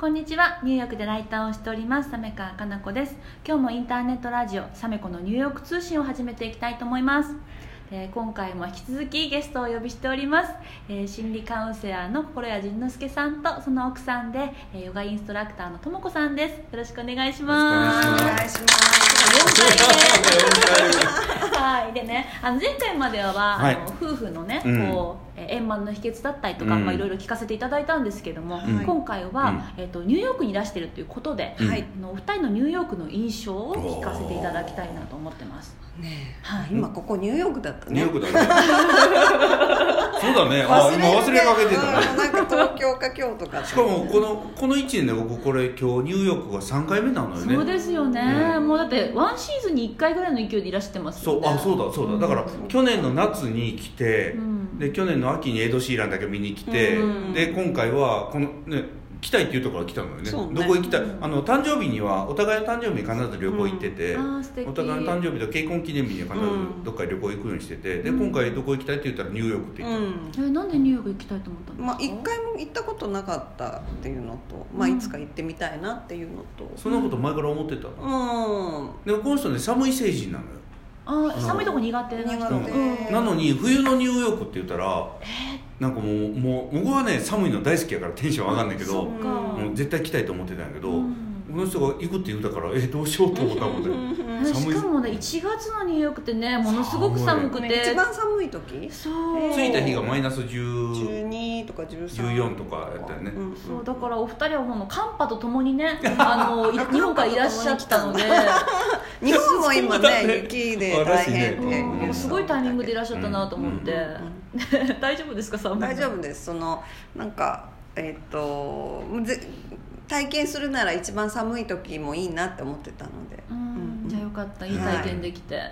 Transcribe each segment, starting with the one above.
こんにちは。ニューヨークでライターをしております。サメカかな子です。今日もインターネットラジオサメコのニューヨーク通信を始めていきたいと思います。えー今回も引き続きゲストをお呼びしております、えー心理カウンセラーの心谷仁之助さんとその奥さんで、えーヨガインストラクターのともこさんです。よろしくお願いします。よろしくお願いします。4回目はいでねあの前回までは、はい。あの夫婦のね、うん。こうえー円満の秘訣だったりとか、うん。まあ、いろいろ聞かせていただいたんですけども、はい。今回は、えー、とニューヨークにいらしてるということで、うん。はい、あのお二人のニューヨークの印象を聞かせていただきたいなと思ってます。ねえ。はい。今ここニューヨークだったね。ニューヨークだね。そうだね。あ今忘れかけてたね。うんなんか東京か京都かしかもこのこの1年で僕これ今日ニューヨークが3回目なのよね。そうですよね、うん。もうだってワンシーズンに1回ぐらいの勢いでいらしてますよね。そうあそうだそうだだから去年の夏に来て、うん。で去年の秋にエド・シーランだけ見に来て、うんで今回はこのね来たいっていうところ来たのよね。ね。どこ行きたい？あの誕生日にはお互いの誕生日に必ず旅行行ってて、うん。お互いの誕生日と結婚記念日には必ずうんどっか旅行行くようにしてて、でうん。今回どこ行きたいって言ったらニューヨークって言ったの、うん。えーなんでニューヨーク行きたいと思ったんですか、まあ一回も行ったことなかったっていうのと、まあうんいつか行ってみたいなっていうのと、そんなこと前から思ってたの、うん、でもこの人ね寒い星人なのよあー寒いとこ苦手な人。うん。なのに冬のニューヨークって言ったらなんかもうもう僕はね寒いの大好きやからテンション上がんないけどもう絶対来たいと思ってたんやけど、うん。この人が行くって言うたからえどうしようと思ったもんねしかもね1月のニューヨークってねものすごく寒くて。一番寒い時？そう。着いた日がマイナス10 12とか13 14とかやったよね。うんそうだからお二人はもう寒波とともにね あのい日本からいらっしゃったので。日本も今ねね雪で大変。ってうんすごいタイミングでいらっしゃったなと思って、う大丈夫ですか寒いの大丈夫ですそのなんかえっ、とぜ体験するなら一番寒い時もいいなって思ってたのでうんよかったいいはい体験できて、よ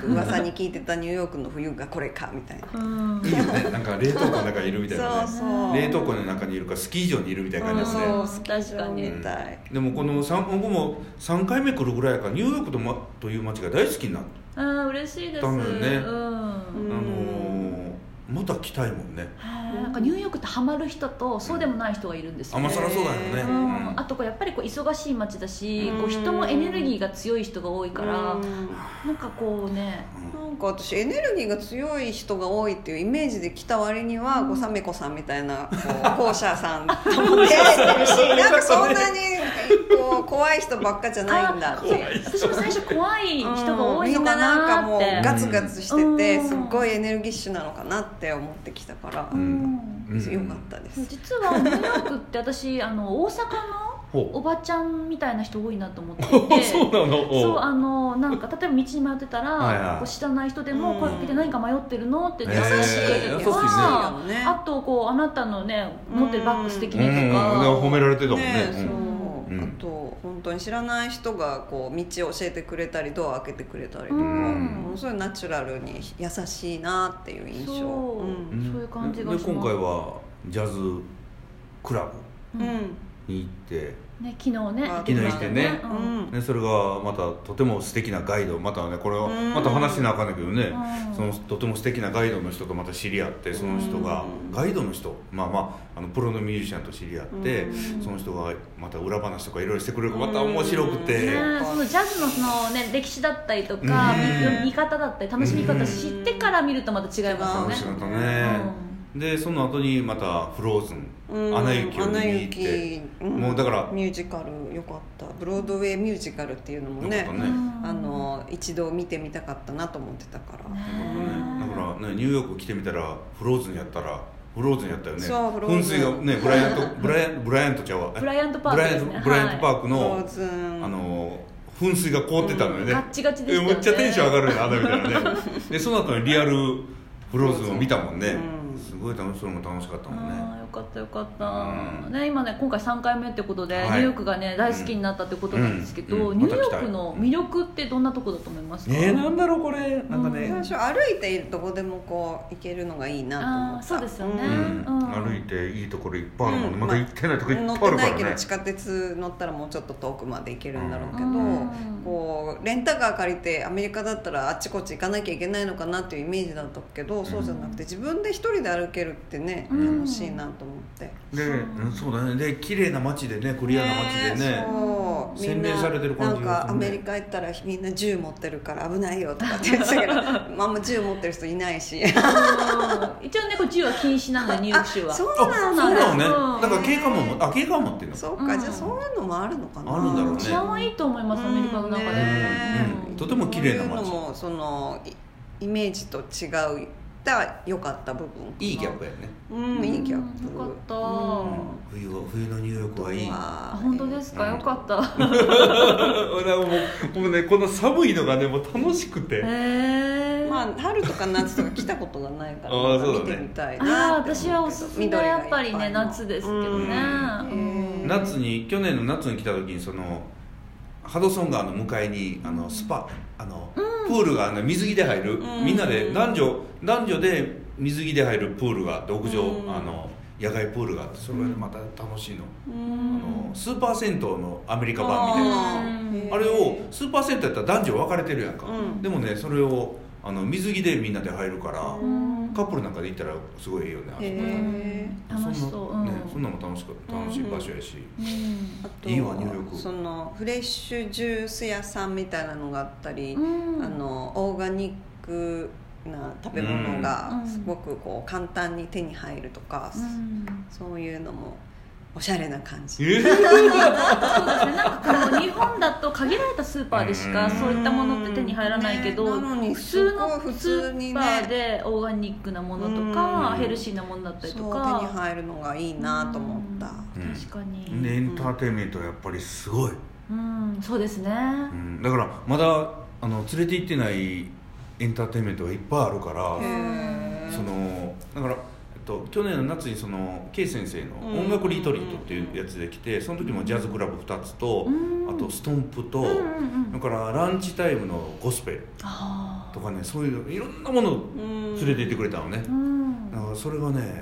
く噂に聞いてたニューヨークの冬がこれかみたいな。うん。いいよね。なんか冷凍庫の中にいるみたいなね。そうそう。冷凍庫の中にいるかスキー場にいるみたいな感じですね、うんそう確かに。みたい。でもこの三僕も3回目来るぐらいやからニューヨークと,、ま、という街が大好きになった、あー嬉しいです。ねうんうん。あのーまた来たいもんね。なんかニューヨークってハマる人とそうでもない人がいるんですよ。ねあまあそりゃそうだよね、うん。うん。あとこうやっぱりこう忙しい街だし、うん。こう人もエネルギーが強い人が多いから、うん。なんかこうね。なんか私エネルギーが強い人が多いっていうイメージで来た割には、こうサメコさんみたいなこう 校舎さんとも出会えてるしなんかそんなにこう怖い人ばっかじゃないんだって。私も最初怖い人が多いのかみんななんかもうなって、ガツガツしててうん。すっごいエネルギッシュなのかなって思ってきたから、ううん。ん。うん。よかったです、実はニューヨークって私あの大阪のほおばちゃん。みたいな人多いなと思っていてそうあのなん。か例えば道に迷ってたら、はいはいこう知らない人でもうん。声かけて何か迷ってるのって優しいとか、ねあとこうあなたのね持ってるバッグ素敵うん、うん、ねとか、褒められてたもん。ねねうん。あと本当に知らない人がこう道を教えてくれたりドア開けてくれたりとか、うん。ものすごいナチュラルに優しいなっていう印象。そう。うん。そういう感じがでします。今回はジャズクラブ。うんうんに行って。ね、昨日ね。あ行ってね。昨日行うん。でそれがまたとても素敵なガイド。またねこれはうん。また話しなあかんねんけどね。うん。そのとても素敵なガイドの人とまた知り合ってその人が。うん。ガイドの人。まあまああのプロのミュージシャンと知り合ってうん。その人がまた裏話とかいろいろしてくれるからまた面白くて。ね、そのジャズのその、ね、歴史だったりとか、うん。見見方だったり楽しみ方知ってから見るとまた違いますよね。面白かったねでその後にまた「フローズン」うんアナ雪を見に行っアナて雪うんもうだからミュージカルよかった。ブロードウェイミュージカルっていうのもねねうんあの一度見てみたかったなと思ってたから、ねだからねニューヨーク来てみたらフローズンやったらフローズンやったよね。そうフローズン。噴水がねブライアント ブライアンブライアントちゃうわ。ブライアントパークね。ブライアントブライアントパークフロのーズンあの噴水が凍ってたのよね、ガッチガチでしたよね。めっちゃテンション上がるよねあんなみたいなね。でその後にリアルフローズンを見たもんね、うんすごい楽しそれも楽しかったもんね。あかったよかった、うん。ね、今ね今回3回目ってことで、はい。ニューヨークがね大好きになったってことなんですけど、うん。うんニューヨークの魅力ってどんなとこだと思いますか、えー、なんだろうこれ。なんかね、最初歩いているとこでもこう行けるのがいいなと思った。そうですよね。うん。うん。歩いていいところいっぱいあるもんね、うん。まだ行ってないとこいっぱい乗ってあるからね。ないけど地下鉄乗ったらもうちょっと遠くまで行けるんだろうけど、うん。こうレンタカー借りてアメリカだったらあっちこっち行かなきゃいけないのかなっていうイメージだったけど、そうじゃなくて自分で一人で歩けるってねうん楽しいなとと思って。で、うん、そうだね。で綺麗な街でねクリアな街でねそう。みんな洗練されてる感じなんかアメリカ行ったらみんな銃持ってるから危ないよとかって言ってたけど あんま銃持ってる人いないし。うん一応ねこっちは禁止なんだよニューヨーク州は。あそうあなんだ。そうなのね。うん。だから警官もあ警官持ってんの？そうか、うんじゃあそういうのもあるのかな。あるんだろうね。治安はいいと思いますアメリカの中で。とても綺麗なそういうの街もそのイイメージと違うたら良かった部分いいギャップやね。うんいいギャップ。よかった。うん。冬は冬のニューヨークはいい。あ本当ですか、うん。よかった。俺はもうもうねこの寒いのがねもう楽しくて。へえまあ春とか夏とか来たことがないからあーそうだね。見てみたいあなあ私はおすすめはやっぱりね夏ですけどね、うん。うん。夏に去年の夏に来た時にそのハドソン川の向かいにあのスパあの、プールがあの水着で入る、うん。みんなで男女男女で水着で入るプールがあって屋上、うん。あの野外プールがあってそれがねまた楽しいの,、うん。あのスーパー銭湯のアメリカ版みたいな。あれをスーパー銭湯やったら男女分かれてるやんか、うん。でもねそれをあの水着でみんなで入るから、うんカップルなんかで行ったらすごいいいよねあそこへ楽しそう。そんな,、ねうん。そんなのも楽しかった楽しい場所やし、うん。あといいわニューヨークそのフレッシュジュース屋さんみたいなのがあったり、うん。あのオーガニックな食べ物がうん。すごくこう簡単に手に入るとか、うん。そういうのもおしゃれな感じ、えそうですね。なんかこう日本だと限られたスーパーでしかうん。そういったものって手に入らないけど、ね。普通のス通にね。ーパーでオーガニックなものとか、うん。ヘルシーなものだったりそうとか手に入るのがいいなと思った、うん。確かに、ねエンターテインメントはやっぱりすごい、うんそうですね、うん、だからまだあの連れて行ってないエンターテインメントがいっぱいあるからそのだから、と、去年の夏にその K 先生のうん。音楽リトリートっていうやつで来てその時もジャズクラブ2つとうん。あとストンプとだからランチタイムのゴスペルあとかねそういういろんなものをうん。連れて行ってくれたのね。だからそれがねやっ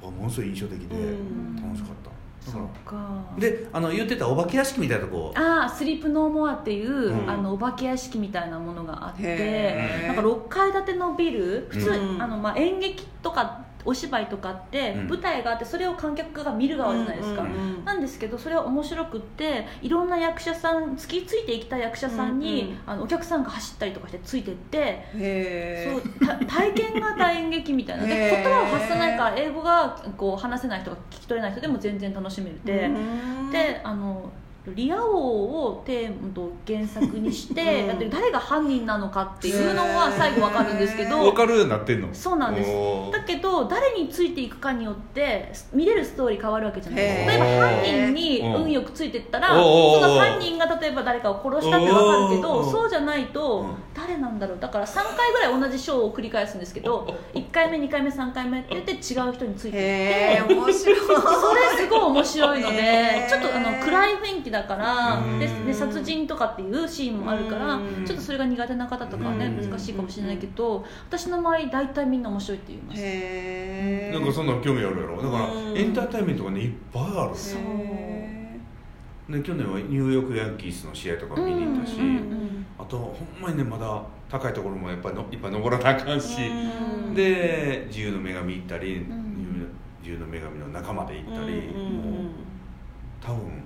ぱものすごい印象的でうん。楽しかった。だそから。うか。であの言ってたお化け屋敷みたいなとこ。ああスリープノーモアっていう、うん。あのお化け屋敷みたいなものがあってなんか6階建てのビル普通、うん。あのまあ演劇とかお芝居とかってうん。舞台があってそれを観客が見る側じゃないですか、なんですけどそれは面白くっていろんな役者さん突きついていきた役者さんに、うんうん。あのお客さんが走ったりとかしてついてってへそうた体験型演劇みたいな。で言葉を発さないから英語がこう話せない人が聞き取れない人でも全然楽しめるで、であのリア王をテーマと原作にして、うん。だって誰が犯人なのかっていうのは最後わかるんですけど分かるようになってんの？そうなんです。だけど誰についていくかによって見れるストーリー変わるわけじゃない。です例えば犯人にうん運よくついてったらその犯人が例えば誰かを殺したってわかるけどそうじゃないとうん誰なんだろう。だから3回ぐらい同じショーを繰り返すんですけど 1回目2回目3回目って言って違う人についていって。面白い。それすごい面白いのでちょっとあの暗い雰囲気だからうん。でで殺人とかっていうシーンもあるからうん。ちょっとそれが苦手な方とかはねうん。難しいかもしれないけど私の周り大体みんな面白いって言います。へえなんかそんなん興味あるやろ。だからうん。エンターテインメントがねいっぱいあるそう。で去年はニューヨークヤンキースの試合とか見に行ったし、うんうんうんあとほんまにねまだ高いところもやっぱりのいっぱい登らなあかんし、うん。で自由の女神行ったり、ん自由の女神の仲間で行ったり、もう多分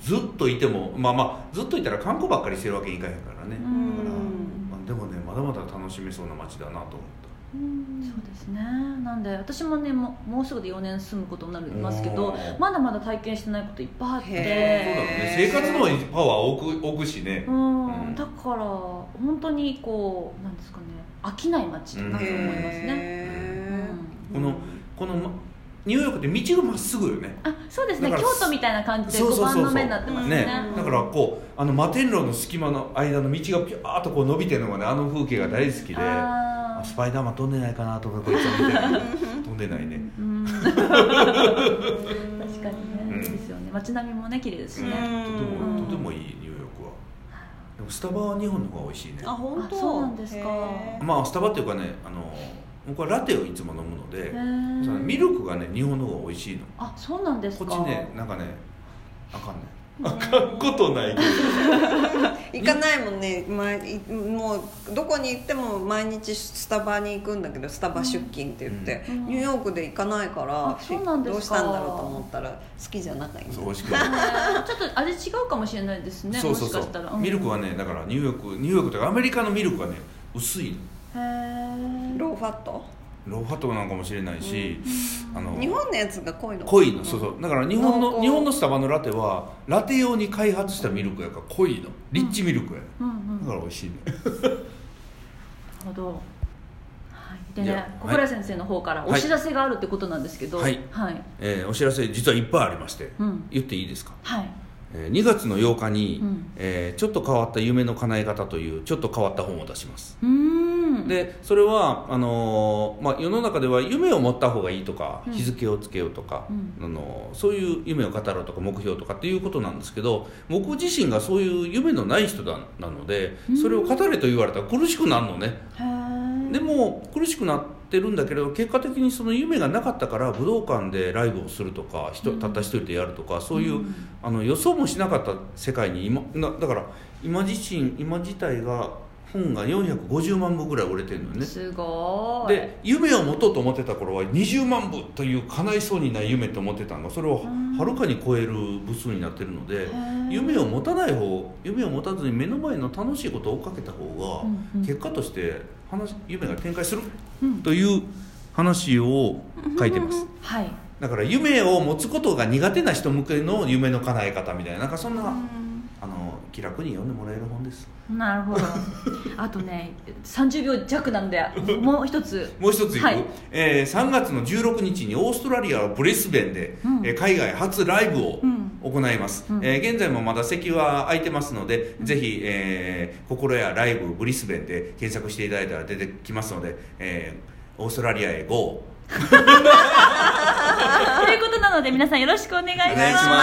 ずっといてもまあまあずっといたら観光ばっかりしてるわけにいかへんからね、うん。だから、まあ、でもねまだまだ楽しめそうな街だなと思ったそうですね。なんで私もねもうもうすぐで4年住むことになりますけどまだまだ体験してないこといっぱいあっそうだてね。生活のパワーを置く置くしね。うん、うん。だから本当にこうなんですかね。飽きない街だなと思いますね、へー。このこのまニューヨークって道がまっすぐよね。あそうですね。京都みたいな感じで5そうそうそうそう。番の目になってますね。うんだからこうあの摩天楼の隙間の間の道がピューッとこう伸びてるのがねあの風景が大好きで。あーあスパイダーマン飛んでないかなと思ってこいつを見て飛んでないね。うん。確かにね、うん。いいですよね。街並みもね綺麗ですしね、とてうんもとてもいいニューヨークは。でもスタバは日本の方が美味しいね。あ本当？あそうなんですか。まあスタバっていうかねあの僕はラテをいつも飲むのでミルクがね日本の方が美味しいの。あそうなんですか。こっちねなんかねあかんねあかんことないけど。行かないもんね、まあ、いもうどこに行っても毎日スタバに行くんだけどスタバ出勤って言って、うん。ニューヨークで行かないから、うなんどうしたんだろうと思ったら好きじゃなかった。そう美味しくねちょっと味違うかもしれないですねそうそうそう。もしかしたら、うん。ミルクはねだからニューヨークニューヨークというかアメリカのミルクはね薄いの。へえローファット？ローファットなのかもしれないし、あの日本のやつが濃いの？濃いの。そうそう。だから日本濃厚。の日本のスタバのラテはラテ用に開発したミルクやから濃いの。リッチミルクや、うん。うんだから美味しいね。なるほど、はい、でねじゃあ小倉先生の方からお知らせがあるってことなんですけど。はい。はい、えーお知らせ実はいっぱいありまして、うん。言っていいですか、はい。えー2月の8日に、うん。えーちょっと変わった夢の叶え方」というちょっと変わった本を出します。うーんでそれはあのーまあ、世の中では夢を持った方がいいとか、うん。日付をつけようとか、うん。あのーそういう夢を語ろうとか目標とかっていうことなんですけど僕自身がそういう夢のない人だなのでそれを語れと言われたら苦しくなるのね。でも苦しくなってるんだけれど結果的にその夢がなかったから武道館でライブをするとか人たった一人でやるとかそういう、うんあの予想もしなかった世界に今なだから今自身今自体が本が450万部ぐらい売れてるのよね。すごい。で夢を持とうと思ってた頃は20万部という叶いそうにない夢と思ってたの。がそれをうん。はるかに超える部数になってるのでー。夢を持たない方夢を持たずに目の前の楽しいことを追っかけた方が結果として話夢が展開するうん。という話を書いてます。はい。だから夢を持つことが苦手な人向けの夢の叶え方みたいななんかそんな気楽に読んでもらえる本です。なるほど。あとね30秒弱なんで もう一つ。もう一ついく、はい。えー3月の16日にオーストラリアブリスベンで、うん。えー海外初ライブをうん。行います、うん。えー現在もまだ席は空いてますので、ぜひ、えー心やライブブリスベンで検索していただいたら出てきますので、えーオーストラリアへ GO! ということなので皆さんよろしくお願いします